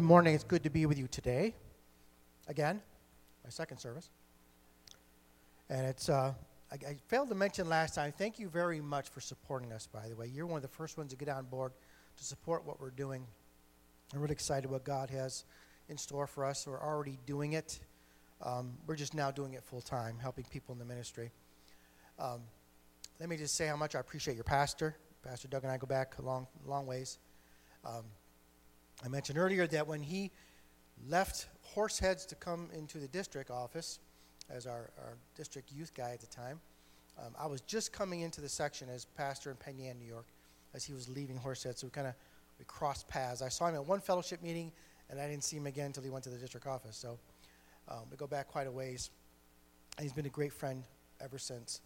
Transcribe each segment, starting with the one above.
Good morning. It's good to be with you today. Again, my second service. And it's, uh, I, I, failed to mention last time, thank you very much for supporting us, by the way. You're one of the first ones to get on board to support what we're doing. I'm really excited what God has in store for us. We're already doing it. Um, we're just now doing it full time, helping people in the ministry. Um, let me just say how much I appreciate your pastor. Pastor Doug and I go back a long, long ways. Um, I mentioned earlier that when he left Horseheads to come into the district office as our, our district youth guy at the time, um, I was just coming into the section as pastor in Penn Yan, New York, as he was leaving Horseheads. So we kind of we crossed paths. I saw him at one fellowship meeting, and I didn't see him again until he went to the district office. So um, we go back quite a ways. And he's been a great friend ever since.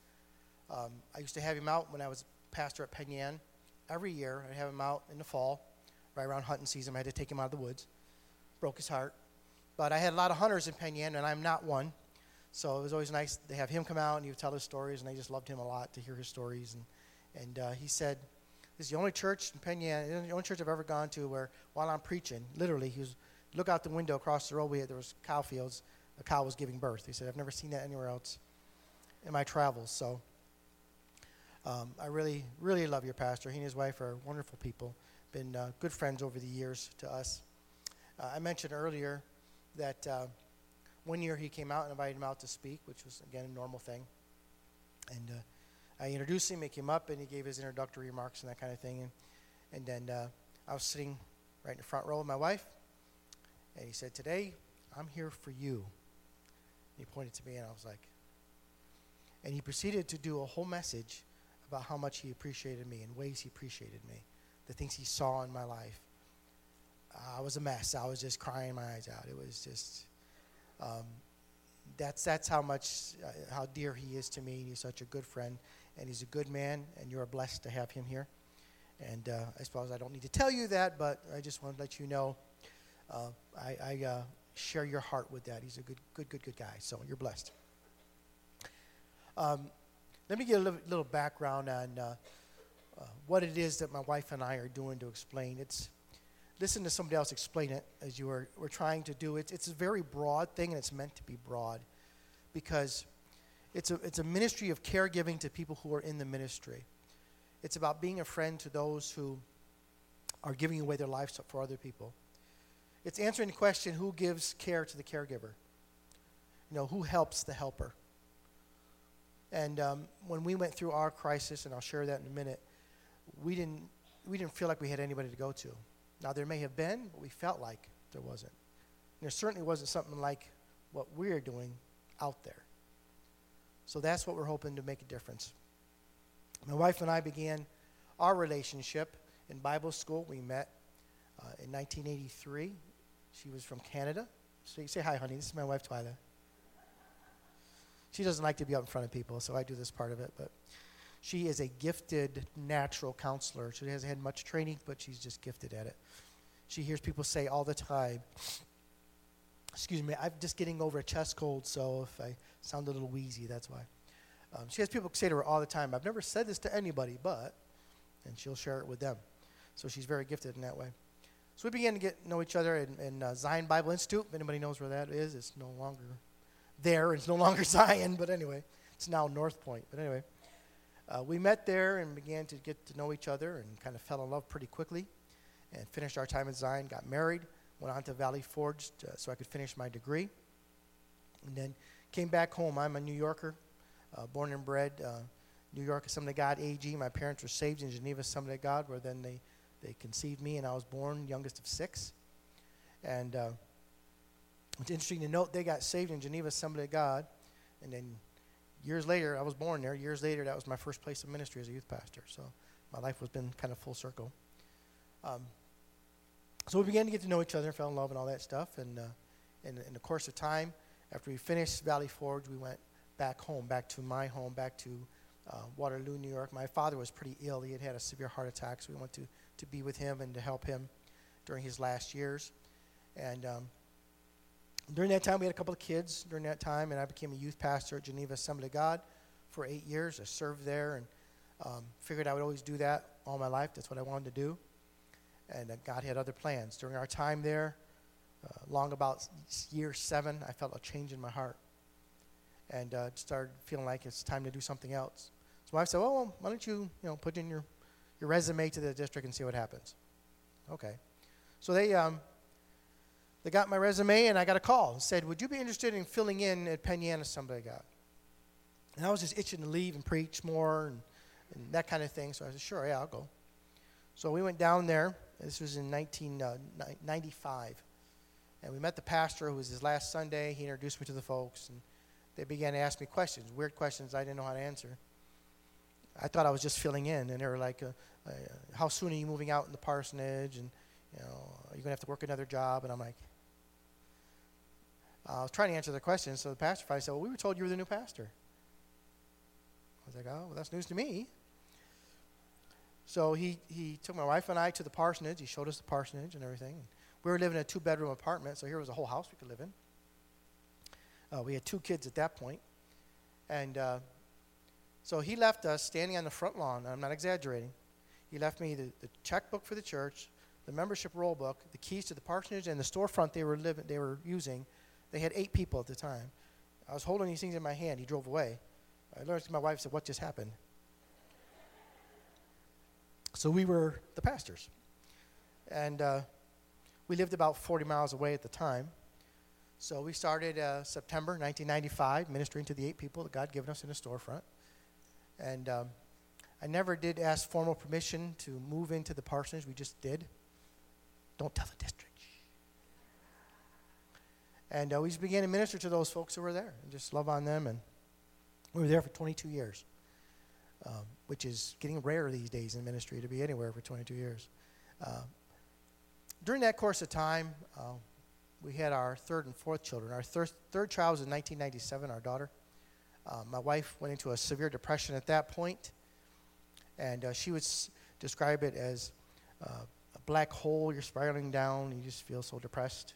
Um, I used to have him out when I was pastor at Penn Yan. Every year, I'd have him out in the fall right around hunting season. I had to take him out of the woods. Broke his heart. But I had a lot of hunters in Penn Yan, and I'm not one. So it was always nice to have him come out and he would tell his stories, and I just loved him a lot to hear his stories. And, and uh, he said, This is the only church in Penn Yan, the only church I've ever gone to where while I'm preaching, literally, he was look out the window across the road. We had, there was cow fields. A cow was giving birth. He said, I've never seen that anywhere else in my travels. So um, I really, really love your pastor. He and his wife are wonderful people been uh, good friends over the years to us. Uh, I mentioned earlier that uh, one year he came out and invited him out to speak, which was, again, a normal thing. And uh, I introduced him, he came up, and he gave his introductory remarks and that kind of thing. And, and then uh, I was sitting right in the front row with my wife, and he said, Today, I'm here for you. And he pointed to me, and I was like, and he proceeded to do a whole message about how much he appreciated me and ways he appreciated me the things he saw in my life. I was a mess. I was just crying my eyes out. It was just, um, that's, that's how much, uh, how dear he is to me. He's such a good friend, and he's a good man, and you're blessed to have him here. And uh, I suppose I don't need to tell you that, but I just want to let you know uh, I, I uh, share your heart with that. He's a good, good, good, good guy. So you're blessed. Um, let me get a little, little background on uh, uh, what it is that my wife and I are doing to explain. It's listen to somebody else explain it as you are we're trying to do it. It's a very broad thing, and it's meant to be broad because it's a it's a ministry of caregiving to people who are in the ministry. It's about being a friend to those who are giving away their lives for other people. It's answering the question who gives care to the caregiver? You know, who helps the helper? And um, when we went through our crisis, and I'll share that in a minute, we didn't, we didn't feel like we had anybody to go to. Now, there may have been, but we felt like there wasn't. And there certainly wasn't something like what we're doing out there. So that's what we're hoping to make a difference. My wife and I began our relationship in Bible school. We met uh, in 1983. She was from Canada. So you say hi, honey. This is my wife, Twyla. She doesn't like to be out in front of people, so I do this part of it. But she is a gifted natural counselor. She hasn't had much training, but she's just gifted at it. She hears people say all the time, excuse me, I'm just getting over a chest cold, so if I sound a little wheezy, that's why. Um, she has people say to her all the time, I've never said this to anybody, but, and she'll share it with them. So she's very gifted in that way. So we began to get to know each other in, in uh, Zion Bible Institute. If anybody knows where that is, it's no longer there. It's no longer Zion, but anyway, it's now North Point. But anyway, uh, we met there and began to get to know each other and kind of fell in love pretty quickly and finished our time in Zion, got married, went on to Valley Forge to, so I could finish my degree, and then came back home. I'm a New Yorker, uh, born and bred. Uh, New York Assembly of God AG. My parents were saved in Geneva Assembly of God, where then they, they conceived me, and I was born youngest of six. And uh, it's interesting to note they got saved in Geneva Assembly of God, and then years later, I was born there. Years later, that was my first place of ministry as a youth pastor. So my life has been kind of full circle. Um, so we began to get to know each other, fell in love, and all that stuff. And uh, in, in the course of time, after we finished Valley Forge, we went back home, back to my home, back to uh, Waterloo, New York. My father was pretty ill. He had had a severe heart attack, so we went to, to be with him and to help him during his last years. And um, during that time, we had a couple of kids during that time, and I became a youth pastor at Geneva Assembly of God for eight years. I served there and um, figured I would always do that all my life. That's what I wanted to do. And uh, God had other plans. During our time there, uh, long about year seven, I felt a change in my heart and uh, started feeling like it's time to do something else. So my wife said, well, why don't you, you know, put in your, your resume to the district and see what happens. Okay. So they, um, they got my resume, and I got a call and said, would you be interested in filling in at Penn Yan Assembly of God? And I was just itching to leave and preach more and, and that kind of thing. So I said, sure, yeah, I'll go. So we went down there. This was in 1995. Uh, and we met the pastor, who was his last Sunday. He introduced me to the folks, and they began to ask me questions, weird questions I didn't know how to answer. I thought I was just filling in, and they were like, uh, uh, "How soon are you moving out in the parsonage?" And you know, are you going to have to work another job? And I'm like, I was trying to answer the question, so the pastor finally said, "Well, we were told you were the new pastor." I was like, "Oh, well, that's news to me." So he, he took my wife and I to the parsonage. He showed us the parsonage and everything. We were living in a two bedroom apartment, so here was a whole house we could live in. Uh, we had two kids at that point. And uh, so he left us standing on the front lawn. I'm not exaggerating. He left me the, the checkbook for the church, the membership roll book, the keys to the parsonage, and the storefront they were, living, they were using. They had eight people at the time. I was holding these things in my hand. He drove away. I learned to my wife, said, What just happened? So we were the pastors. And uh, we lived about 40 miles away at the time. So we started uh, September 1995 ministering to the eight people that God given us in the storefront. And um, I never did ask formal permission to move into the parsonage. We just did. Don't tell the district. And uh, we just began to minister to those folks who were there and just love on them. And we were there for 22 years, um, which is getting rare these days in ministry to be anywhere for 22 years. Uh, during that course of time, uh, we had our third and fourth children. Our thir- third child was in 1997, our daughter. Uh, my wife went into a severe depression at that point, and uh, she would s- describe it as uh, a black hole. You're spiraling down, you just feel so depressed.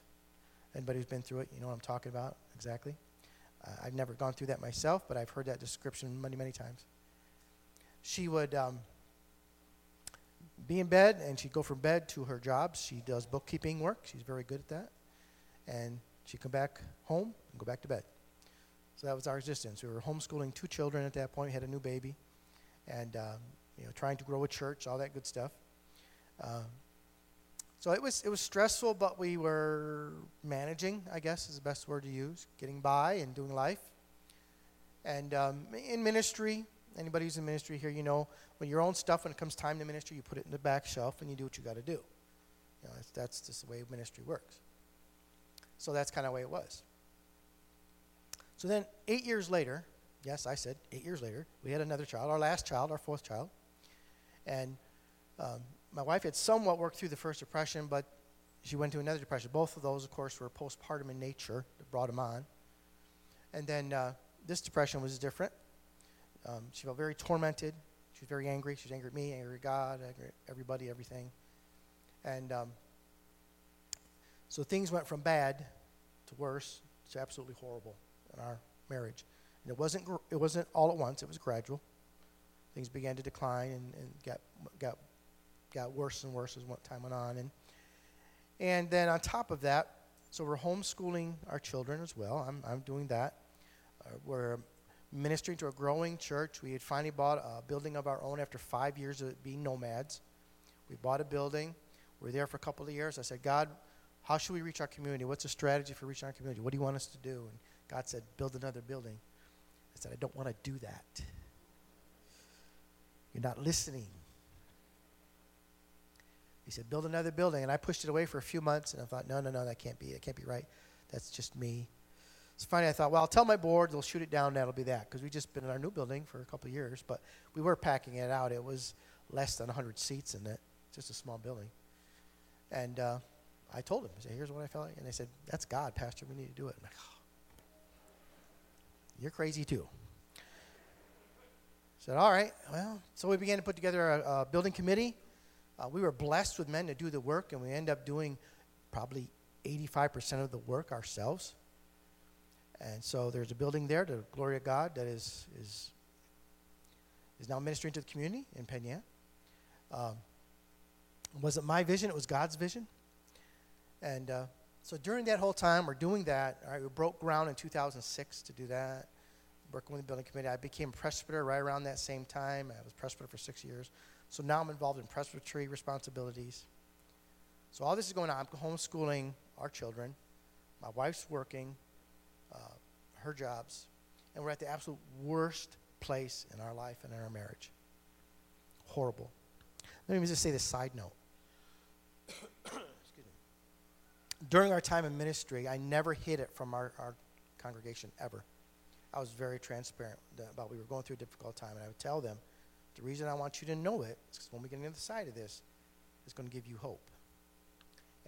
Anybody who's been through it, you know what I'm talking about exactly. Uh, I've never gone through that myself, but I've heard that description many, many times. She would um, be in bed, and she'd go from bed to her job. She does bookkeeping work. She's very good at that. And she'd come back home and go back to bed. So that was our existence. We were homeschooling two children at that point, we had a new baby, and um, you know, trying to grow a church, all that good stuff. Um, so it was it was stressful, but we were managing, I guess is the best word to use, getting by and doing life. And um, in ministry, anybody who's in ministry here, you know, when your own stuff, when it comes time to ministry, you put it in the back shelf and you do what you got to do. You know, that's, just the way ministry works. So that's kind of the way it was. So then, eight years later, yes, I said eight years later, we had another child, our last child, our fourth child. And um, my wife had somewhat worked through the first depression, but she went to another depression. Both of those, of course, were postpartum in nature that brought them on. And then uh, this depression was different. Um, she felt very tormented. She was very angry. She was angry at me, angry at God, angry at everybody, everything. And um, so things went from bad to worse to absolutely horrible in our marriage. And it wasn't, it wasn't all at once, it was gradual. Things began to decline and, and got, got, got worse and worse as time went on. And, and then on top of that, so we're homeschooling our children as well. I'm, I'm doing that. Uh, we're ministering to a growing church. We had finally bought a building of our own after five years of being nomads. We bought a building. We were there for a couple of years. I said, God, how should we reach our community? What's the strategy for reaching our community? What do you want us to do? And God said, build another building. I said, I don't want to do that. You're not listening. He said, build another building. And I pushed it away for a few months, and I thought, no, no, no, that can't be. That can't be right. That's just me. It's funny. I thought, well, I'll tell my board. They'll shoot it down. That'll be that. Because we've just been in our new building for a couple years, but we were packing it out. It was less than 100 seats in it. Just a small building. And uh, I told them, I said, here's what I felt like. And they said, that's God, Pastor. We need to do it. I'm like, oh, you're crazy too. I said, all right. Well, so we began to put together a, a building committee. Uh, we were blessed with men to do the work, and we end up doing probably 85% of the work ourselves. And so there's a building there, the glory of God, that is, is, is now ministering to the community in Yan. Um, it wasn't my vision, it was God's vision. And uh, So during that whole time, we're doing that. All right, we broke ground in 2006 to do that. Working with the building committee, I became presbyter right around that same time. I was presbyter for six years. So now I'm involved in presbytery responsibilities. So all this is going on. I'm homeschooling our children. My wife's working, uh, her jobs, and we're at the absolute worst place in our life and in our marriage. Horrible. Let me just say this side note. During our time in ministry, I never hid it from our, our congregation ever. I was very transparent about we were going through a difficult time, and I would tell them, the reason I want you to know it is because when we get on the other side of this, it's going to give you hope.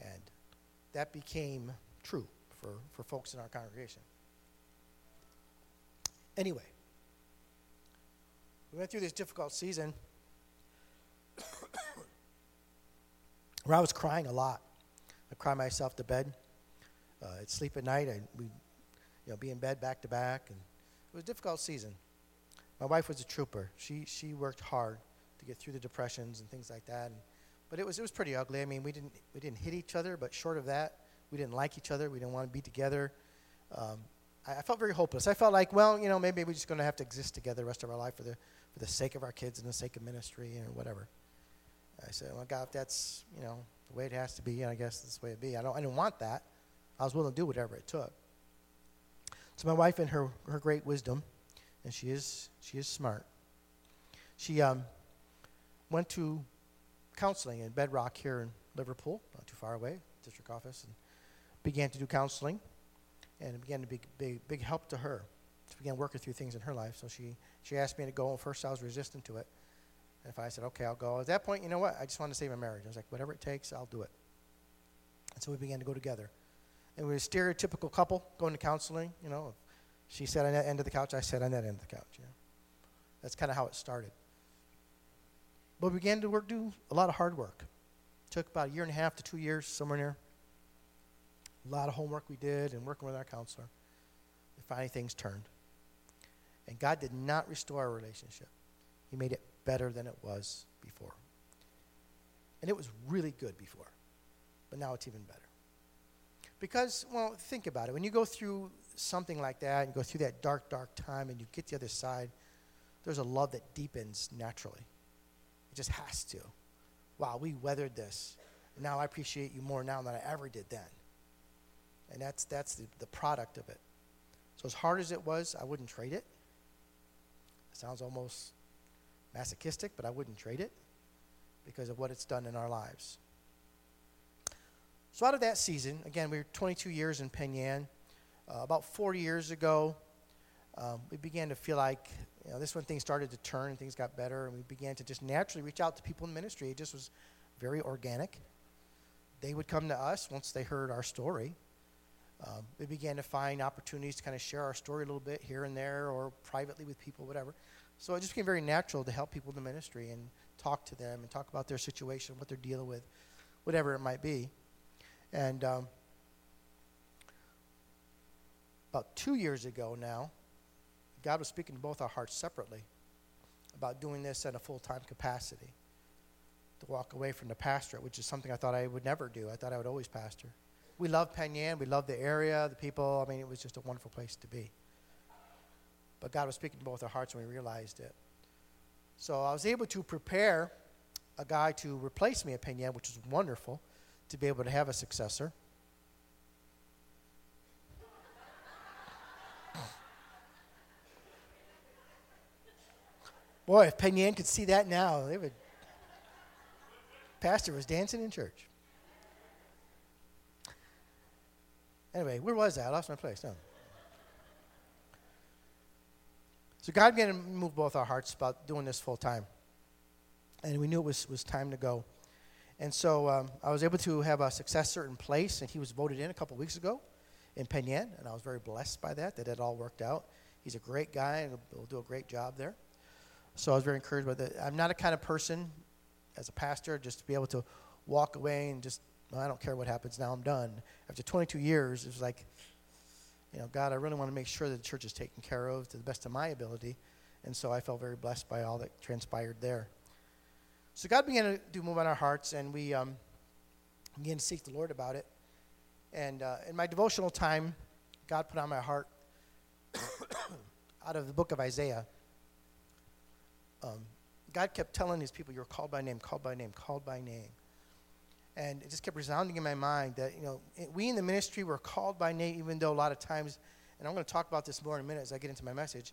And that became true for, for folks in our congregation. Anyway, we went through this difficult season where I was crying a lot. I cry myself to bed. Uh, I'd sleep at night. I'd we, you know, be in bed back to back, and it was a difficult season. My wife was a trooper. She she worked hard to get through the depressions and things like that. And, but it was it was pretty ugly. I mean, we didn't we didn't hit each other, but short of that, we didn't like each other. We didn't want to be together. Um, I, I, felt very hopeless. I felt like, well, you know, maybe we're just going to have to exist together the rest of our life for the for the sake of our kids and the sake of ministry and whatever. I said, well, God, that's you know the way it has to be, and I guess the way it be. I don't I didn't want that. I was willing to do whatever it took. So my wife, in her her great wisdom, and she is she is smart. She um, went to counseling in Bedrock here in Liverpool, not too far away, district office, and began to do counseling, and it began to be big, big help to her. She began working through things in her life. So she she asked me to go. And first, I was resistant to it. And if I said, okay, I'll go. At that point, you know what? I just want to save my marriage. I was like, whatever it takes, I'll do it. And so we began to go together. And we were a stereotypical couple going to counseling. You know, she sat on that end of the couch, I sat on that end of the couch. Know. That's kind of how it started. But we began to work, do a lot of hard work. Took about a year and a half to two years, somewhere near. A lot of homework we did and working with our counselor. And finally, things turned. And God did not restore our relationship. He made it better than it was before. And it was really good before, but now it's even better. Because, well, think about it. When you go through something like that and go through that dark, dark time and you get the other side, there's a love that deepens naturally. It just has to. Wow, we weathered this. Now I appreciate you more now than I ever did then. And that's, that's the, the product of it. So, as hard as it was, I wouldn't trade it. It sounds almost masochistic, but I wouldn't trade it because of what it's done in our lives. So, out of that season, again, we were 22 years in Penn Yan. Uh, about 40 years ago, um, we began to feel like you know, this when things started to turn and things got better, and we began to just naturally reach out to people in ministry. It just was very organic. They would come to us once they heard our story. Um, we began to find opportunities to kind of share our story a little bit here and there or privately with people, whatever. So it just became very natural to help people in the ministry and talk to them and talk about their situation, what they're dealing with, whatever it might be. And um, about two years ago now, God was speaking to both our hearts separately about doing this at a full time capacity. To walk away from the pastorate, which is something I thought I would never do. I thought I would always pastor. We love Penn Yan, we love the area, the people. I mean, it was just a wonderful place to be. But God was speaking to both our hearts when we realized it. So I was able to prepare a guy to replace me at Penn Yan, which was wonderful to be able to have a successor. Boy, if Penn Yan could see that now, they would. Pastor was dancing in church. Anyway, where was I? I lost my place. No. So God began to move both our hearts about doing this full time. And we knew it was, was time to go. And so um, I was able to have a successor in place, and he was voted in a couple weeks ago in Penn Yan, and I was very blessed by that, that it all worked out. He's a great guy and will do a great job there. So I was very encouraged by that. I'm not a kind of person, as a pastor, just to be able to walk away and just, well, I don't care what happens, now I'm done. After 22 years, it was like, you know, God, I really want to make sure that the church is taken care of to the best of my ability. And so I felt very blessed by all that transpired there. So God began to do move on our hearts, and we um, began to seek the Lord about it. And uh, in my devotional time, God put on my heart out of the book of Isaiah. Um, God kept telling his people, You're called by name, called by name, called by name. And it just kept resounding in my mind that, you know, we in the ministry were called by name, even though a lot of times, and I'm going to talk about this more in a minute as I get into my message.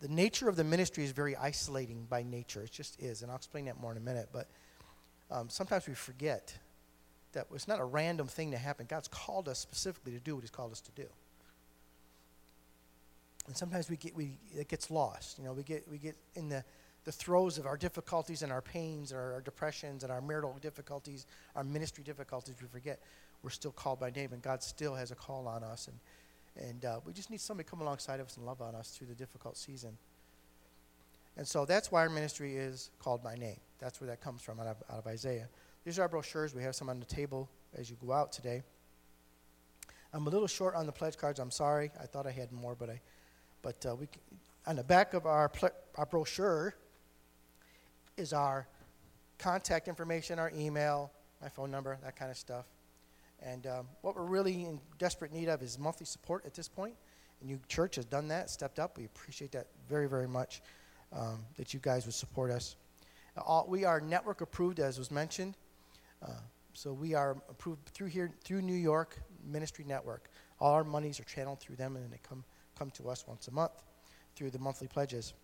The nature of the ministry is very isolating by nature. It just is. And I'll explain that more in a minute. But um, sometimes we forget that it's not a random thing to happen. God's called us specifically to do what He's called us to do. And sometimes we get we it gets lost. You know, we get we get in the the throes of our difficulties and our pains, our, our depressions and our marital difficulties, our ministry difficulties. We forget we're still called by name, and God still has a call on us. And and uh, we just need somebody to come alongside of us and love on us through the difficult season. And so that's why our ministry is called by name. That's where that comes from out of, out of Isaiah. These are our brochures. We have some on the table as you go out today. I'm a little short on the pledge cards. I'm sorry. I thought I had more, but I, but uh, we, on the back of our ple- our brochure is our contact information, our email, my phone number, that kind of stuff. And um, what we're really in desperate need of is monthly support at this point. And you church has done that, stepped up. We appreciate that very, very much um, that you guys would support us. All, we are network approved, as was mentioned. Uh, so we are approved through here, through New York Ministry Network. All our monies are channeled through them, and they come come to us once a month through the monthly pledges.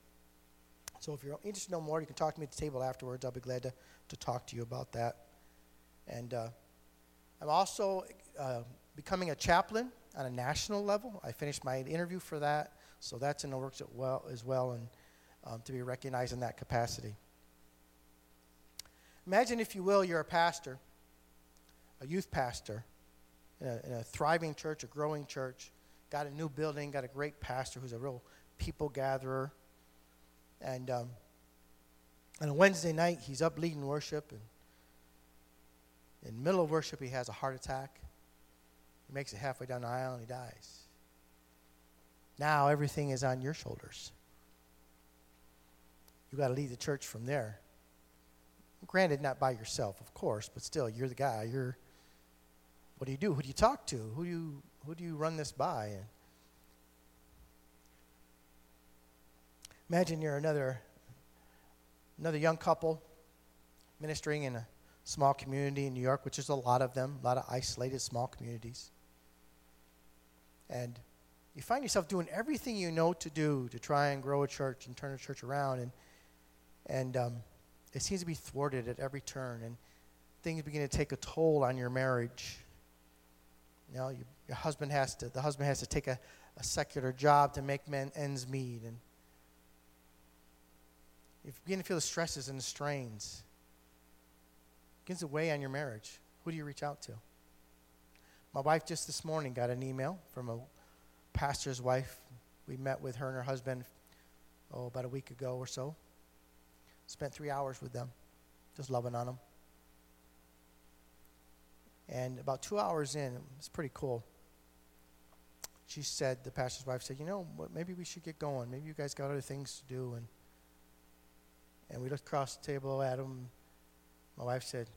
So if you're interested to know more, you can talk to me at the table afterwards. I'll be glad to, to talk to you about that. And uh, I'm also uh, becoming a chaplain on a national level. I finished my interview for that, so that's in the works as well, as well and um, to be recognized in that capacity. Imagine, if you will, you're a pastor, a youth pastor in a, in a thriving church, a growing church, got a new building, got a great pastor who's a real people gatherer. And um, on a Wednesday night, he's up leading worship, and in middle of worship, he has a heart attack. He makes it halfway down the aisle and he dies. Now everything is on your shoulders. You got to lead the church from there. Granted, not by yourself, of course, but still, you're the guy. You're. What do you do? Who do you talk to? Who do you who do you run this by? Imagine you're another another young couple ministering in a small community in New York, which is a lot of them, a lot of isolated small communities. And you find yourself doing everything you know to do to try and grow a church and turn a church around, and and um, it seems to be thwarted at every turn, and things begin to take a toll on your marriage. You know, you, your husband has to, the husband has to take a, a secular job to make men ends meet, and you begin to feel the stresses and the strains. It begins to weigh on your marriage. Who do you reach out to? My wife just this morning got an email from a pastor's wife. We met with her and her husband, oh, about a week ago or so. Spent three hours with them, just loving on them. And about two hours in, it's pretty cool. She said, the pastor's wife said, you know, maybe we should get going. Maybe you guys got other things to do. And, and we looked across the table at him. My wife said,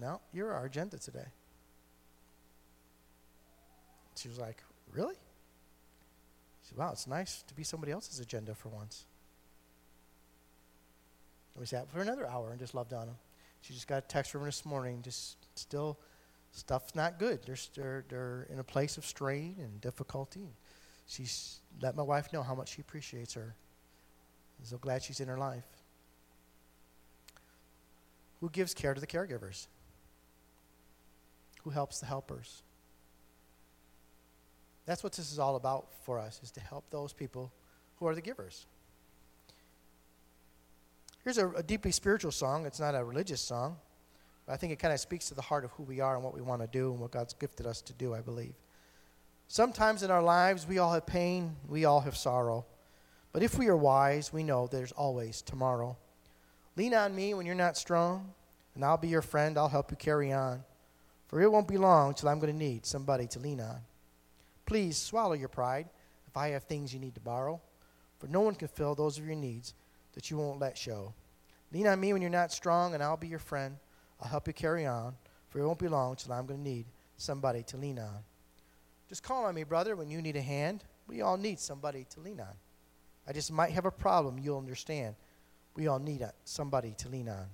no, you're our agenda today. She was like, really? She said, wow, it's nice to be somebody else's agenda for once. And we sat for another hour and just loved on him. She just got a text from him this morning, just still, stuff's not good. They're, they're, they're in a place of strain and difficulty. She's let my wife know how much she appreciates her. I'm so glad she's in her life. Who gives care to the caregivers? Who helps the helpers? That's what this is all about for us, is to help those people who are the givers. Here's a, a deeply spiritual song. It's not a religious song, but I think it kind of speaks to the heart of who we are and what we want to do and what God's gifted us to do, I believe. Sometimes in our lives, we all have pain, we all have sorrow. But if we are wise, we know there's always tomorrow. Lean on me when you're not strong, and I'll be your friend. I'll help you carry on. For it won't be long till I'm going to need somebody to lean on. Please swallow your pride if I have things you need to borrow, for no one can fill those of your needs that you won't let show. Lean on me when you're not strong, and I'll be your friend. I'll help you carry on, for it won't be long till I'm going to need somebody to lean on. Just call on me, brother, when you need a hand. We all need somebody to lean on. I just might have a problem, you'll understand. We all need somebody to lean on.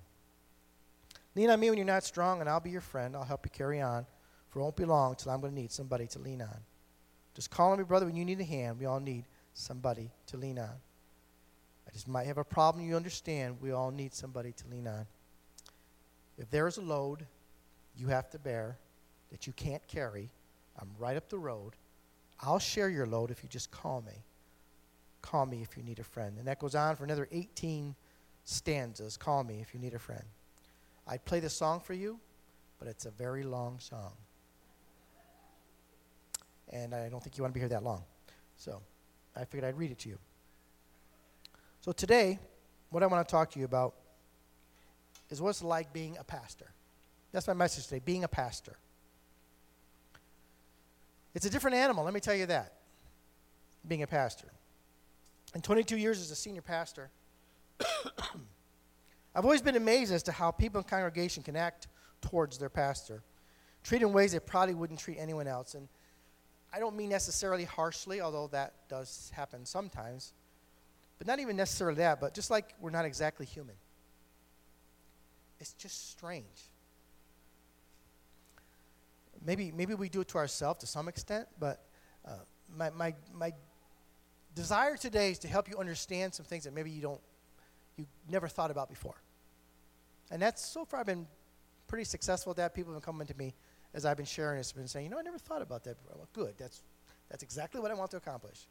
Lean on me when you're not strong, and I'll be your friend. I'll help you carry on, for it won't be long till I'm going to need somebody to lean on. Just call on me, brother, when you need a hand. We all need somebody to lean on. I just might have a problem, you understand. We all need somebody to lean on. If there is a load you have to bear that you can't carry, I'm right up the road. I'll share your load if you just call me. Call me if you need a friend. And that goes on for another 18 stanzas. Call me if you need a friend. I'd play the song for you, but it's a very long song. And I don't think you want to be here that long. So I figured I'd read it to you. So today, what I want to talk to you about is what it's like being a pastor. That's my message today being a pastor. It's a different animal, let me tell you that, being a pastor. In 22 years as a senior pastor, I've always been amazed as to how people in congregation can act towards their pastor, treat in ways they probably wouldn't treat anyone else. And I don't mean necessarily harshly, although that does happen sometimes, but not even necessarily that, but just like we're not exactly human. It's just strange. Maybe, maybe we do it to ourselves to some extent, but uh, my, my, my desire today is to help you understand some things that maybe you don't, you never thought about before. And that's so far I've been pretty successful at that. People have been coming to me as I've been sharing this, been saying, you know, I never thought about that before. Well, good. That's, that's exactly what I want to accomplish.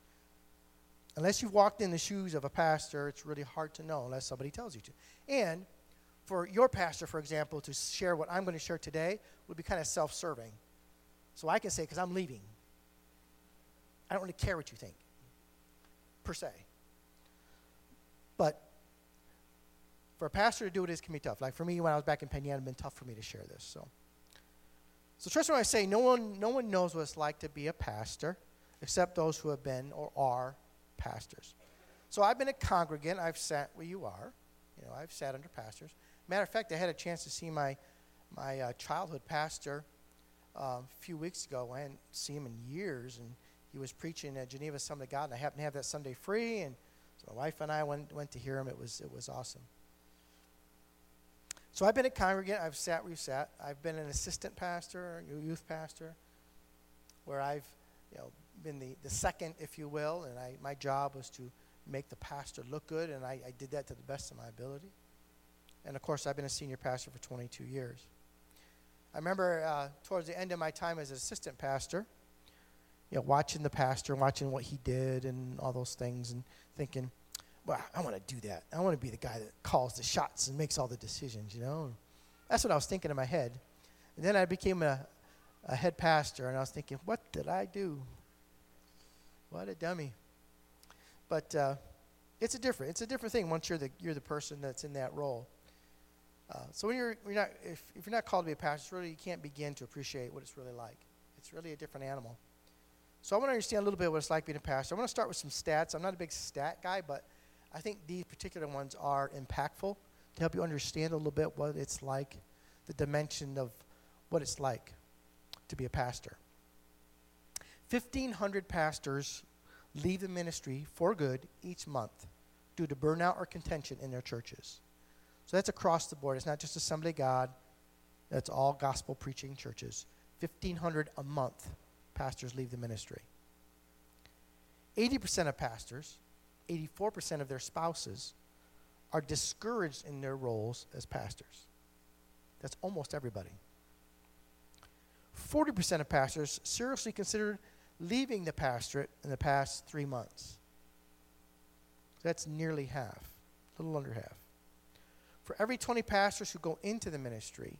Unless you've walked in the shoes of a pastor, it's really hard to know unless somebody tells you to. And for your pastor, for example, to share what I'm going to share today would be kind of self serving. So I can say, because I'm leaving, I don't really care what you think, per se. But for a pastor to do it is can be tough. Like for me, when I was back in Penn Yan, it been tough for me to share this. So, so trust me when I say no one, no one knows what it's like to be a pastor except those who have been or are pastors. So I've been a congregant. I've sat where you are. You know, I've sat under pastors. Matter of fact, I had a chance to see my my uh, childhood pastor uh, a few weeks ago. I hadn't seen him in years, and he was preaching at Geneva Assembly of God, and I happened to have that Sunday free, and so my wife and I went went to hear him. It was it was awesome. So I've been a congregant. I've sat where you sat. I've been an assistant pastor, a youth pastor, where I've you know been the, the second, if you will, and I, my job was to make the pastor look good, and I, I did that to the best of my ability. And of course, I've been a senior pastor for 22 years. I remember uh, towards the end of my time as an assistant pastor, you know, watching the pastor, watching what he did and all those things, and thinking, well, I want to do that. I want to be the guy that calls the shots and makes all the decisions, you know? That's what I was thinking in my head. And then I became a, a head pastor, and I was thinking, what did I do? What a dummy. But uh, it's a different, it's a different thing once you're the, you're the person that's in that role. Uh, so when you're, you're not, if, if you're not called to be a pastor, really you can't begin to appreciate what it's really like. It's really a different animal. So I want to understand a little bit what it's like being a pastor. I want to start with some stats. I'm not a big stat guy, but I think these particular ones are impactful to help you understand a little bit what it's like, the dimension of what it's like to be a pastor. 1,500 pastors leave the ministry for good each month due to burnout or contention in their churches. So that's across the board. It's not just Assembly of God, that's all gospel preaching churches. 1,500 a month pastors leave the ministry. 80% of pastors, 84% of their spouses are discouraged in their roles as pastors. That's almost everybody. 40% of pastors seriously considered leaving the pastorate in the past three months. That's nearly half, a little under half. For every 20 pastors who go into the ministry,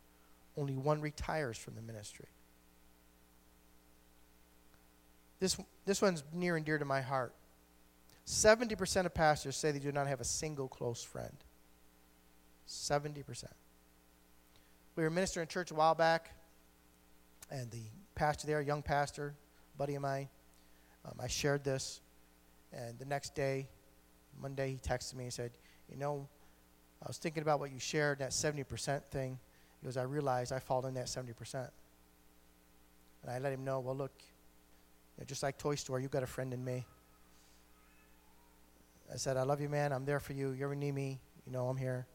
only one retires from the ministry. This, this one's near and dear to my heart. 70% of pastors say they do not have a single close friend. 70%. We were ministering in church a while back, and the pastor there, young pastor, buddy of mine, um, I shared this, and the next day, Monday, he texted me and said, You know, I was thinking about what you shared, that 70% thing. Goes, I realized I fall in that 70%. And I let him know, well, look, you know, just like Toy Story, you got a friend in me. I said, I love you, man. I'm there for you. You ever need me? You know, I'm here.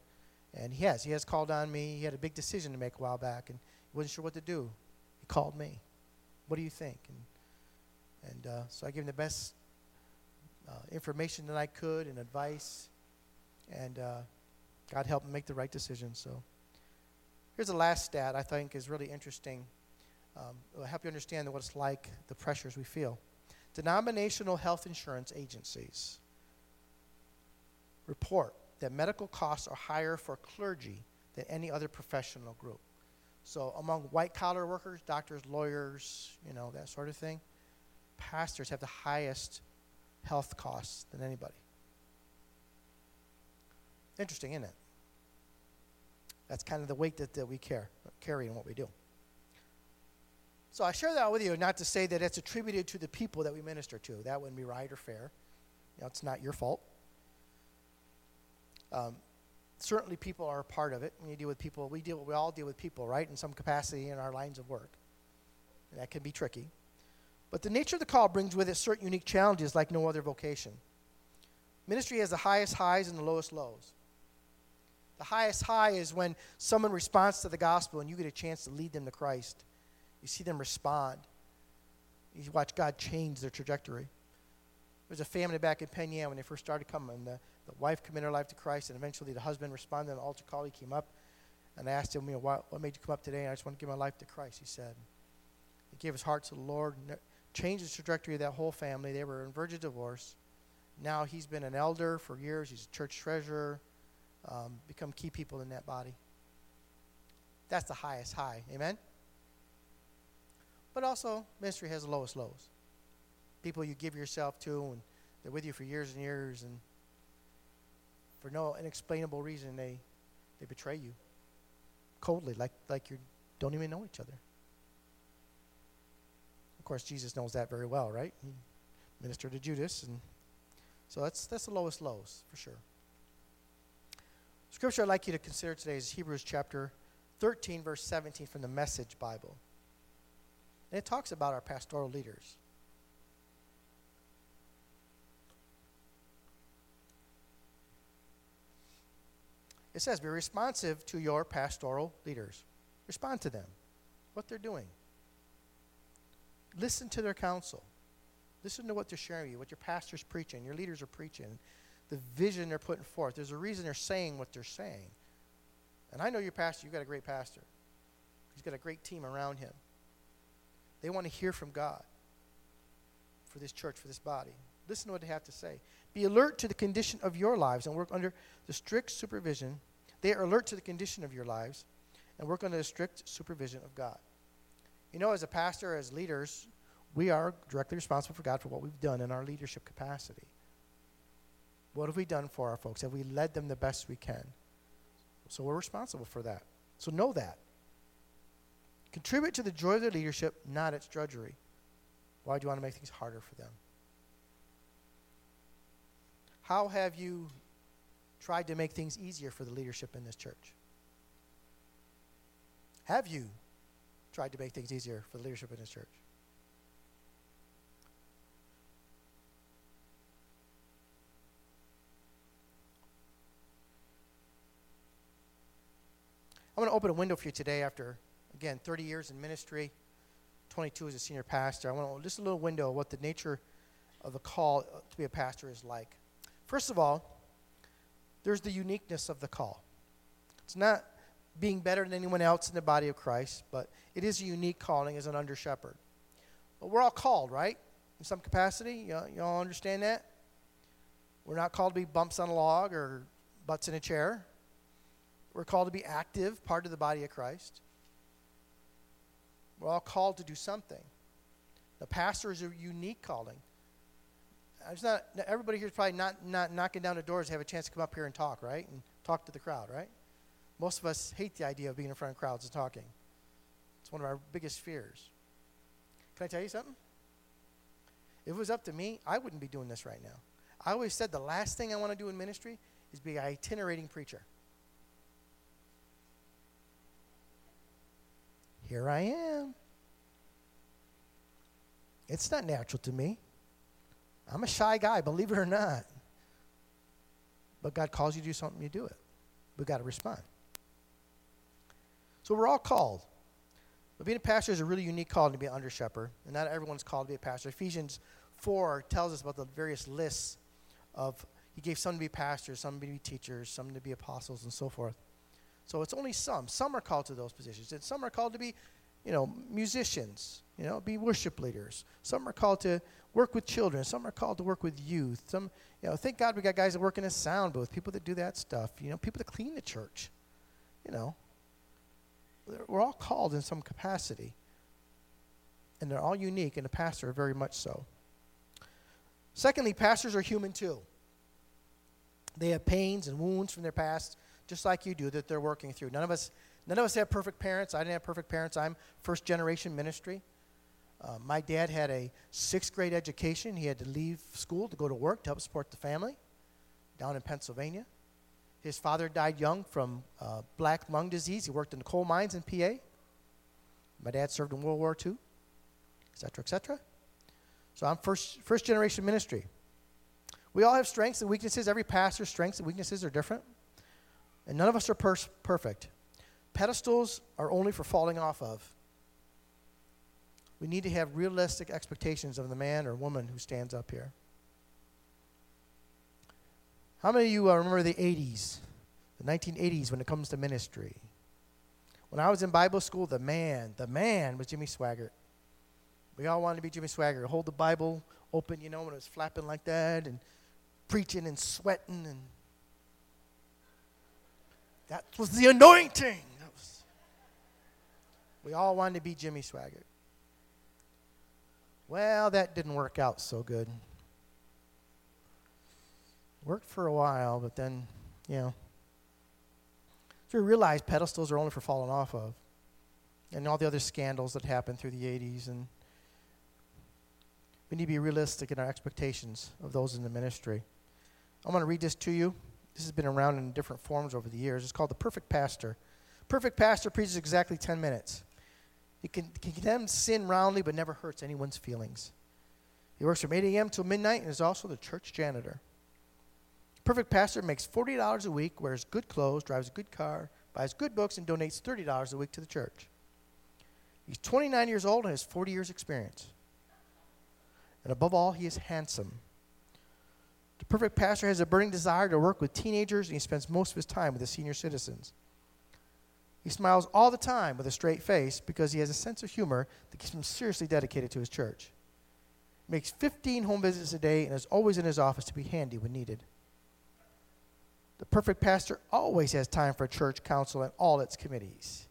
And he has. He has called on me. He had a big decision to make a while back, and he wasn't sure what to do. He called me. What do you think? And, and uh, so I gave him the best uh, information that I could and advice. And uh, God help him make the right decision. So here's the last stat I think is really interesting. Um, it'll help you understand what it's like, the pressures we feel. Denominational health insurance agencies report that medical costs are higher for clergy than any other professional group. So among white collar workers, doctors, lawyers, you know, that sort of thing, pastors have the highest health costs than anybody. Interesting, isn't it? That's kind of the weight that, that we care, carry in what we do. So I share that with you not to say that it's attributed to the people that we minister to. That wouldn't be right or fair. You know, it's not your fault. Um, certainly, people are a part of it. When you deal with people, we deal. We all deal with people, right? In some capacity in our lines of work. And that can be tricky. But the nature of the call brings with it certain unique challenges like no other vocation. Ministry has the highest highs and the lowest lows. The highest high is when someone responds to the gospel and you get a chance to lead them to Christ. You see them respond. You watch God change their trajectory. There was a family back in Penn when they first started coming. The, the wife committed her life to Christ, and eventually the husband responded. An altar call, he came up, and I asked him, you know, what, what made you come up today? And I just want to give my life to Christ, he said. He gave his heart to the Lord, changed the trajectory of that whole family. They were in verge of divorce. Now he's been an elder for years. He's a church treasurer, um, become key people in that body. That's the highest high. Amen? But also, ministry has the lowest lows. People you give yourself to, and they're with you for years and years, and for no inexplainable reason, they, they betray you coldly, like, like you don't even know each other. Of course, Jesus knows that very well, right? He ministered to Judas, and so that's, that's the lowest lows, for sure. Scripture I'd like you to consider today is Hebrews chapter 13, verse 17 from the Message Bible. And it talks about our pastoral leaders. It says, be responsive to your pastoral leaders. Respond to them, what they're doing. Listen to their counsel. Listen to what they're sharing with you, what your pastor's preaching, your leaders are preaching, the vision they're putting forth. There's a reason they're saying what they're saying. And I know your pastor, you've got a great pastor. He's got a great team around him. They want to hear from God for this church, for this body. Listen to what they have to say. Be alert to the condition of your lives and work under the strict supervision. They are alert to the condition of your lives and work under the strict supervision of God. You know, as a pastor, as leaders, we are directly responsible for God for what we've done in our leadership capacity. What have we done for our folks? Have we led them the best we can? So we're responsible for that. So know that. Contribute to the joy of their leadership, not its drudgery. Why do you want to make things harder for them? How have you tried to make things easier for the leadership in this church? Have you tried to make things easier for the leadership in this church? I'm going to open a window for you today after again, 30 years in ministry, 22 as a senior pastor. I want just a little window of what the nature of the call to be a pastor is like. First of all, there's the uniqueness of the call. It's not being better than anyone else in the body of Christ, but it is a unique calling as an under shepherd. But we're all called, right? In some capacity. You, you all understand that? We're not called to be bumps on a log or butts in a chair. We're called to be active, part of the body of Christ. We're all called to do something. The pastor is a unique calling. It's not everybody here is probably not, not knocking down the doors to have a chance to come up here and talk, right? And talk to the crowd, right? Most of us hate the idea of being in front of crowds and talking. It's one of our biggest fears. Can I tell you something? If it was up to me, I wouldn't be doing this right now. I always said the last thing I want to do in ministry is be an itinerating preacher. Here I am. It's not natural to me. I'm a shy guy, believe it or not. But God calls you to do something, you do it. We've got to respond. So we're all called. But being a pastor is a really unique call to be an under shepherd, and not everyone's called to be a pastor. Ephesians 4 tells us about the various lists of, he gave some to be pastors, some to be teachers, some to be apostles, and so forth. So it's only some. Some are called to those positions, and some are called to be, you know, musicians, you know, be worship leaders. Some are called to work with children. Some are called to work with youth. Some, you know, thank God we got guys that work in a sound booth, people that do that stuff, you know, people that clean the church, you know we're all called in some capacity. And they're all unique, and the pastor very much so. Secondly, pastors are human too. They have pains and wounds from their past, just like you do, that they're working through. None of us, none of us have perfect parents. I didn't have perfect parents. I'm first generation ministry. Uh, my dad had a sixth grade education. He had to leave school to go to work to help support the family down in Pennsylvania. His father died young from uh, black lung disease. He worked in the coal mines in PA. My dad served in World War II, et cetera, et cetera. So I'm first, first generation ministry. We all have strengths and weaknesses. Every pastor's strengths and weaknesses are different. And none of us are perfect. Pedestals are only for falling off of. We need to have realistic expectations of the man or woman who stands up here. How many of you uh, remember the 80s, the 1980s when it comes to ministry? When I was in Bible school, the man, the man was Jimmy Swaggart. We all wanted to be Jimmy Swaggart. Hold the Bible open, you know, when it was flapping like that and preaching and sweating and that was the anointing. Was, we all wanted to be Jimmy Swaggart. Well, that didn't work out so good. Worked for a while, but then, you know. So we realized pedestals are only for falling off of. And all the other scandals that happened through the 80s. And we need to be realistic in our expectations of those in the ministry. I'm going to read this to you. This has been around in different forms over the years. It's called The Perfect Pastor. Perfect Pastor preaches exactly 10 minutes. He can, can condemn sin roundly but never hurts anyone's feelings. He works from 8 a.m. till midnight and is also the church janitor. Perfect pastor makes $40 a week, wears good clothes, drives a good car, buys good books, and donates $30 a week to the church. He's 29 years old and has 40 years' experience. And above all, he is handsome. Perfect pastor has a burning desire to work with teenagers, and he spends most of his time with the senior citizens. He smiles all the time with a straight face because he has a sense of humor that keeps him seriously dedicated to his church. He makes 15 home visits a day and is always in his office to be handy when needed. The perfect pastor always has time for church council and all its committees.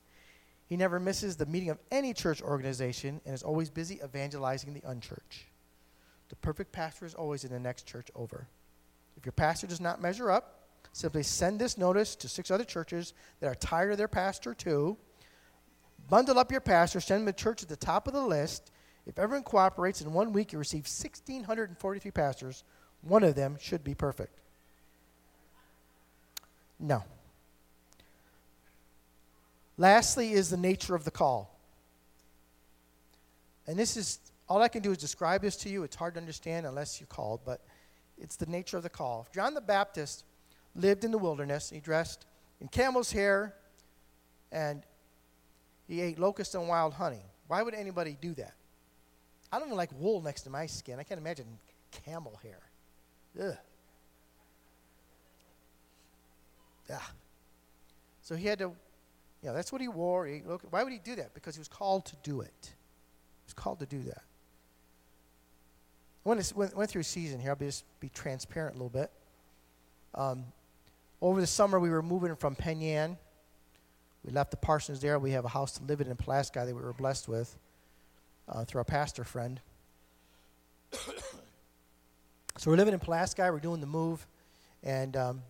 He never misses the meeting of any church organization and is always busy evangelizing the unchurched. The perfect pastor is always in the next church over. If your pastor does not measure up, simply send this notice to six other churches that are tired of their pastor too. Bundle up your pastor, send him to church at the top of the list. If everyone cooperates, in one week you receive 1,643 pastors. One of them should be perfect. No. Lastly, is the nature of the call. And this is all I can do is describe this to you. It's hard to understand unless you're called, but it's the nature of the call. John the Baptist lived in the wilderness. He dressed in camel's hair and he ate locusts and wild honey. Why would anybody do that? I don't even like wool next to my skin. I can't imagine camel hair. Ugh. Yeah. So he had to, you know, that's what he wore. He, look, why would he do that? Because he was called to do it. He was called to do that. Went, went, went through a season here. I'll be just be transparent a little bit. Um, over the summer, we were moving from Penn Yan. We left the Parsons there. We have a house to live in in Pulaski that we were blessed with uh, through our pastor friend. so we're living in Pulaski. We're doing the move. And um,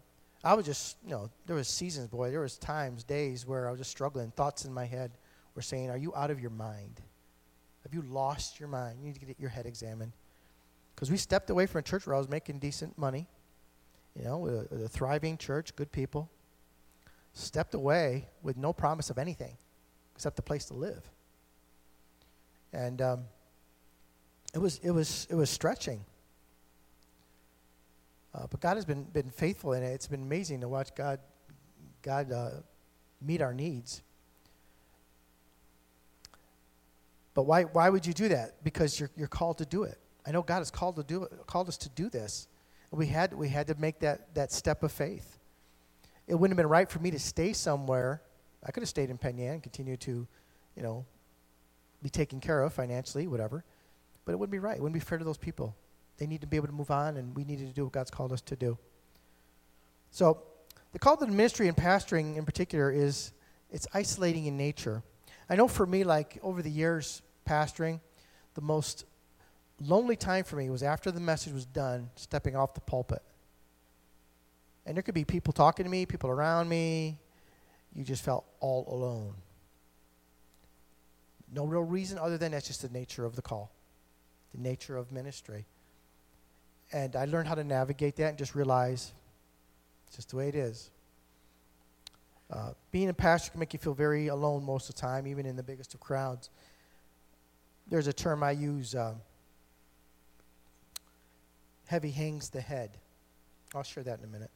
I was just, you know, there was seasons, boy. There was times, days where I was just struggling. Thoughts in my head were saying, "Are you out of your mind? Have you lost your mind? You need to get your head examined." Because we stepped away from a church where I was making decent money, you know, a, a thriving church, good people. Stepped away with no promise of anything except a place to live. And um, it was it was it was stretching. Uh, but God has been been faithful in it. It's been amazing to watch God God uh, meet our needs. But why why would you do that? Because you're you're called to do it. I know God has called to do called us to do this. We had we had to make that that step of faith. It wouldn't have been right for me to stay somewhere. I could have stayed in Penn and continued to, you know, be taken care of financially, whatever. But it wouldn't be right. It wouldn't be fair to those people. They need to be able to move on, and we needed to do what God's called us to do. So, the call to the ministry and pastoring in particular is it's isolating in nature. I know for me, like over the years pastoring, the most lonely time for me was after the message was done, stepping off the pulpit. And there could be people talking to me, people around me. You just felt all alone. No real reason other than that's just the nature of the call, the nature of ministry. And I learned how to navigate that and just realize it's just the way it is. Uh, being a pastor can make you feel very alone most of the time, even in the biggest of crowds. There's a term I use uh, heavy hangs the head. I'll share that in a minute.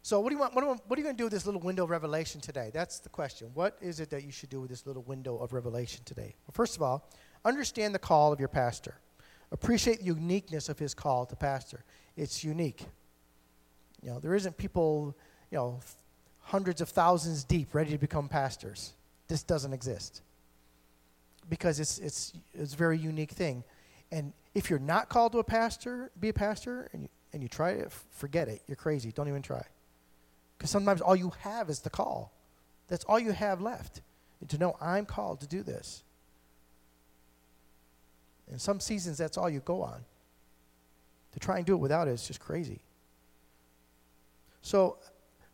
So, what do you want? What, do, what are you going to do with this little window of revelation today? That's the question. What is it that you should do with this little window of revelation today? Well, first of all, understand the call of your pastor. Appreciate the uniqueness of his call to pastor. It's unique. You know, there isn't people, you know, hundreds of thousands deep ready to become pastors. This doesn't exist because it's it's it's a very unique thing. And if you're not called to a pastor, be a pastor, and you, and you try it, forget it. You're crazy. Don't even try. Because sometimes all you have is the call. That's all you have left. And to know I'm called to do this. In some seasons, that's all you go on. To try and do it without it is just crazy. So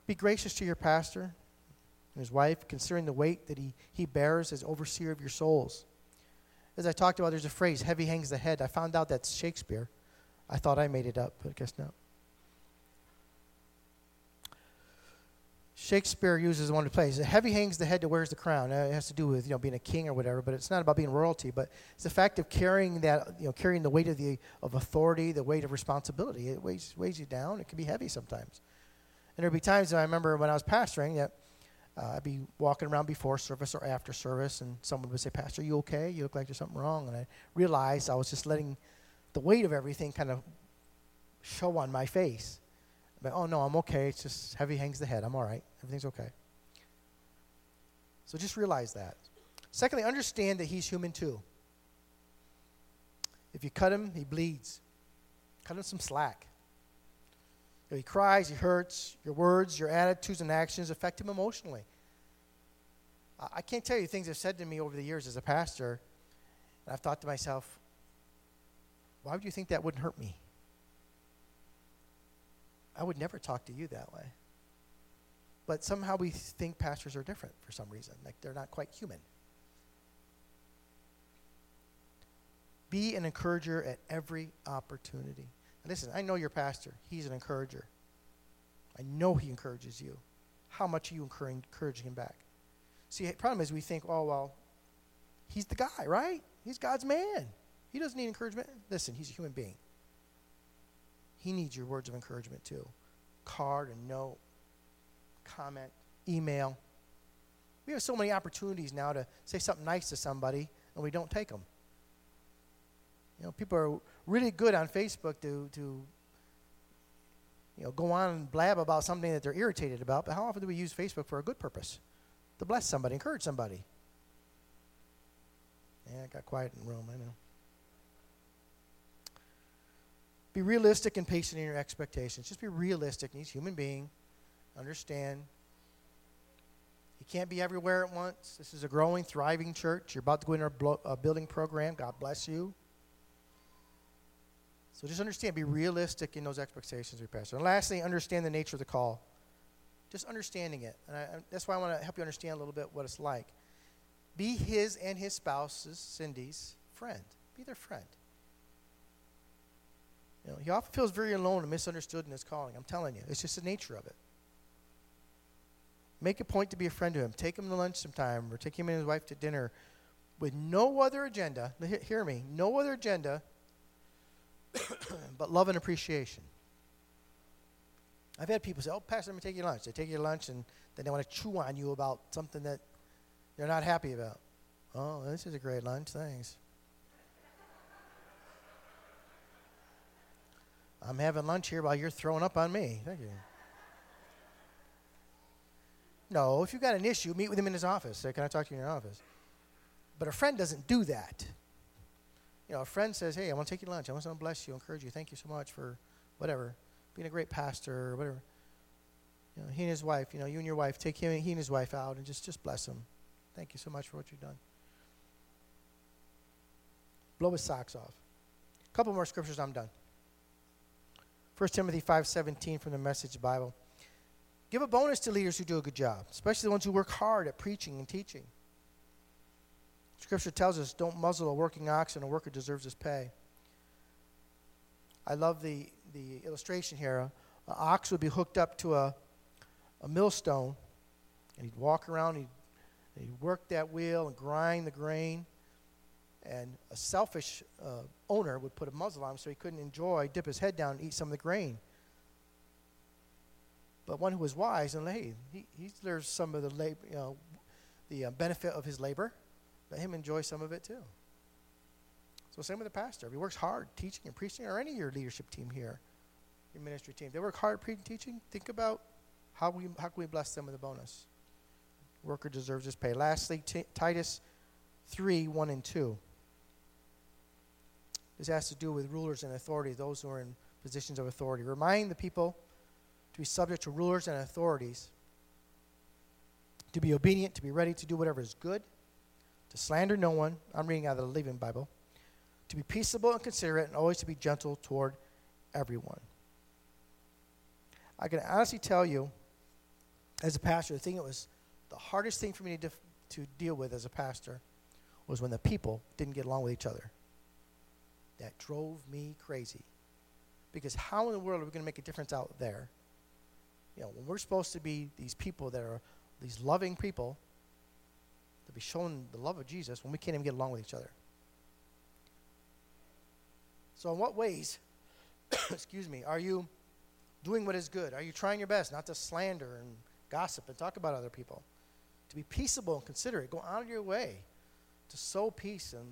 be gracious to your pastor and his wife, considering the weight that he, he bears as overseer of your souls. As I talked about, there's a phrase, heavy hangs the head. I found out that's Shakespeare. I thought I made it up, but I guess not. Shakespeare uses one of the plays. Heavy hangs the head that wears the crown. It has to do with you know being a king or whatever, but it's not about being royalty. But it's the fact of carrying that you know carrying the weight of the of authority, the weight of responsibility. It weighs weighs you down. It can be heavy sometimes. And there'd be times I remember when I was pastoring that uh, I'd be walking around before service or after service, and someone would say, "Pastor, you okay? You look like there's something wrong." And I realized I was just letting the weight of everything kind of show on my face. But, oh, no, I'm okay. It's just heavy hangs the head. I'm all right. Everything's okay. So just realize that. Secondly, understand that he's human too. If you cut him, he bleeds. Cut him some slack. If he cries, he hurts. Your words, your attitudes, and actions affect him emotionally. I can't tell you things have said to me over the years as a pastor, and I've thought to myself, why would you think that wouldn't hurt me? I would never talk to you that way. But somehow we think pastors are different for some reason, like they're not quite human. Be an encourager at every opportunity. Listen, I know your pastor. He's an encourager. I know he encourages you. How much are you encouraging him back? See, the problem is we think, oh, well, he's the guy, right? He's God's man. He doesn't need encouragement. Listen, he's a human being. He needs your words of encouragement too. Card, and note, comment, email. We have so many opportunities now to say something nice to somebody, and we don't take them. You know, people are really good on Facebook to, to you know, go on and blab about something that they're irritated about, but how often do we use Facebook for a good purpose? To bless somebody, encourage somebody. Yeah, I got quiet in the room, I know. Be realistic and patient in your expectations. Just be realistic. He's a human being. Understand. He can't be everywhere at once. This is a growing, thriving church. You're about to go into a, blo- a building program. God bless you. So just understand, be realistic in those expectations your pastor. And lastly, understand the nature of the call. Just understanding it. And I, that's why I want to help you understand a little bit what it's like. Be his and his spouse's, Cindy's, friend. Be their friend. You know, he often feels very alone and misunderstood in his calling. I'm telling you, it's just the nature of it. Make a point to be a friend to him. Take him to lunch sometime, or take him and his wife to dinner. with no other agenda, hear me, no other agenda but love and appreciation. I've had people say, Oh, Pastor, let me take you lunch. They take you to lunch and then they want to chew on you about something that they're not happy about. Oh, this is a great lunch. Thanks. I'm having lunch here while you're throwing up on me. Thank you. No, if you've got an issue, meet with him in his office. Say, Can I talk to you in your office? But a friend doesn't do that. You know, a friend says, Hey, I want to take you to lunch. I want to bless you, encourage you. Thank you so much for whatever, being a great pastor or whatever. You know, he and his wife, you know, you and your wife, take him, he and his wife out and just, just bless them. Thank you so much for what you've done. Blow his socks off. A couple more scriptures, I'm done. 1 Timothy 5:17 from the Message Bible. Give a bonus to leaders who do a good job, especially the ones who work hard at preaching and teaching. Scripture tells us don't muzzle a working ox and a worker deserves his pay. I love the, the illustration here. An ox would be hooked up to a, a millstone, and he'd walk around, he'd, he'd work that wheel and grind the grain. And a selfish uh, owner would put a muzzle on him so he couldn't enjoy, dip his head down, and eat some of the grain. But one who was wise and hey, he, he there's some of the labor, you know, the uh, benefit of his labor. Let him enjoy some of it too. So same with the pastor. If he works hard teaching and preaching, or any of your leadership team here, your ministry team, they work hard preaching, teaching. Think about how we how can we bless them with a bonus. Worker deserves his pay. Lastly, T- Titus three one and two. This has to do with rulers and authority, those who are in positions of authority. Remind the people to be subject to rulers and authorities, to be obedient, to be ready to do whatever is good, to slander no one. I'm reading out of the Living Bible. To be peaceable and considerate, and always to be gentle toward everyone. I can honestly tell you, as a pastor, the thing that was the hardest thing for me to, to deal with as a pastor was when the people didn't get along with each other. That drove me crazy. Because how in the world are we going to make a difference out there you know, when we're supposed to be these people that are these loving people, to be showing the love of Jesus when we can't even get along with each other. So, in what ways, excuse me, are you doing what is good? Are you trying your best not to slander and gossip and talk about other people? To be peaceable and considerate. Go out of your way to sow peace and,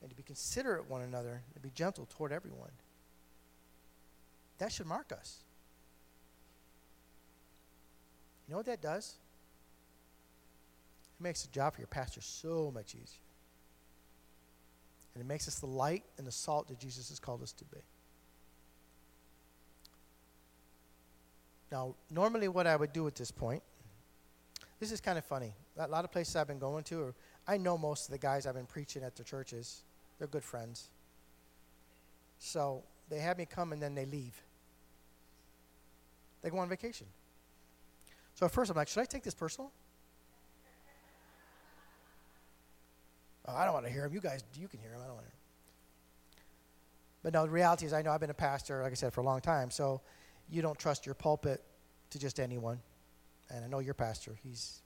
and to be considerate one another and be gentle toward everyone. That should mark us. You know what that does? It makes the job for your pastor so much easier. And it makes us the light and the salt that Jesus has called us to be. Now, normally, what I would do at this point, this is kind of funny. A lot of places I've been going to, or I know most of the guys I've been preaching at the churches. They're good friends. So they have me come and then they leave. They go on vacation. So at first I'm like, should I take this personal? Oh, I don't want to hear him. You guys, you can hear him. I don't want to. But no, the reality is, I know I've been a pastor, like I said, for a long time. So you don't trust your pulpit to just anyone. And I know your pastor. He's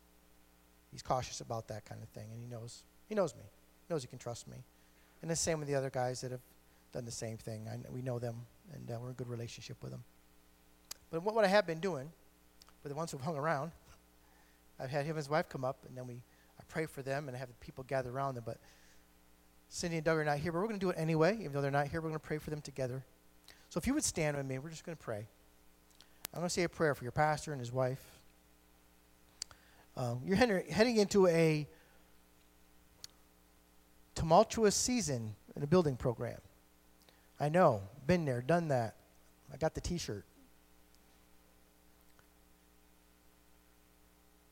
he's cautious about that kind of thing, and he knows he knows me. He knows he can trust me. And the same with the other guys that have done the same thing. I, we know them, and uh, we're in good relationship with them. But what, what I have been doing but the ones who've hung around, I've had him and his wife come up, and then we pray for them and have the people gather around them. But Cindy and Doug are not here, but we're going to do it anyway. Even though they're not here, we're going to pray for them together. So if you would stand with me, we're just going to pray. I'm going to say a prayer for your pastor and his wife. Um, you're heading into a tumultuous season in a building program. I know, been there, done that. I got the t shirt.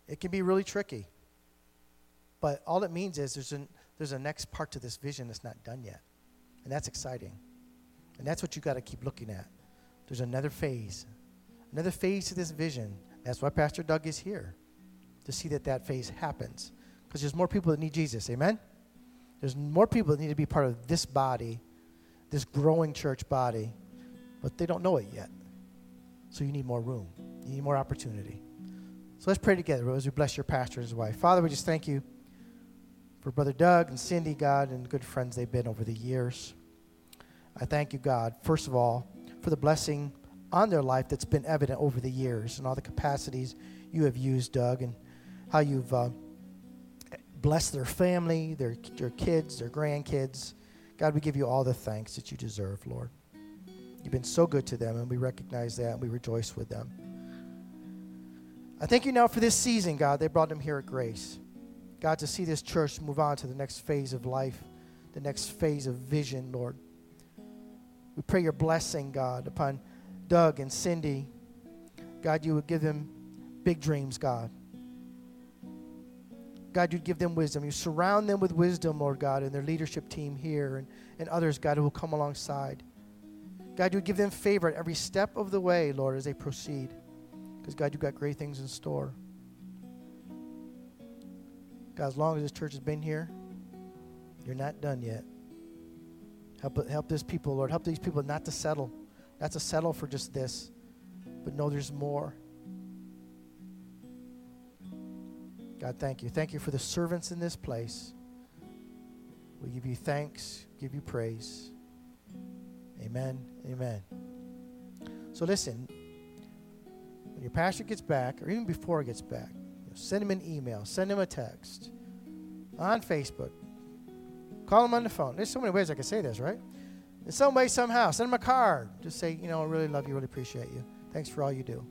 It can be really tricky. But all it means is there's, an, there's a next part to this vision that's not done yet. And that's exciting. And that's what you got to keep looking at. There's another phase, another phase to this vision. That's why Pastor Doug is here, to see that that phase happens. Because there's more people that need Jesus. Amen? There's more people that need to be part of this body, this growing church body, but they don't know it yet. So you need more room, you need more opportunity. So let's pray together as we bless your pastor and his wife. Father, we just thank you for Brother Doug and Cindy, God, and good friends they've been over the years. I thank you, God, first of all, for the blessing on their life that's been evident over the years and all the capacities you have used, Doug, and how you've uh, blessed their family, their, their kids, their grandkids. God, we give you all the thanks that you deserve, Lord. You've been so good to them, and we recognize that, and we rejoice with them. I thank you now for this season, God. They brought them here at Grace. God, to see this church move on to the next phase of life, the next phase of vision, Lord. We pray your blessing, God, upon Doug and Cindy. God, you would give them big dreams, God. God, you'd give them wisdom. You surround them with wisdom, Lord God, and their leadership team here and, and others, God, who will come alongside. God, you'd give them favor at every step of the way, Lord, as they proceed. Because, God, you've got great things in store. God, as long as this church has been here, you're not done yet. Help, help this people, Lord. Help these people not to settle, not to settle for just this, but know there's more. God, thank you. Thank you for the servants in this place. We give you thanks, give you praise. Amen. Amen. So listen, when your pastor gets back, or even before he gets back, send him an email, send him a text on Facebook, call him on the phone. There's so many ways I can say this, right? In some way, somehow, send him a card. Just say, you know, I really love you, really appreciate you. Thanks for all you do.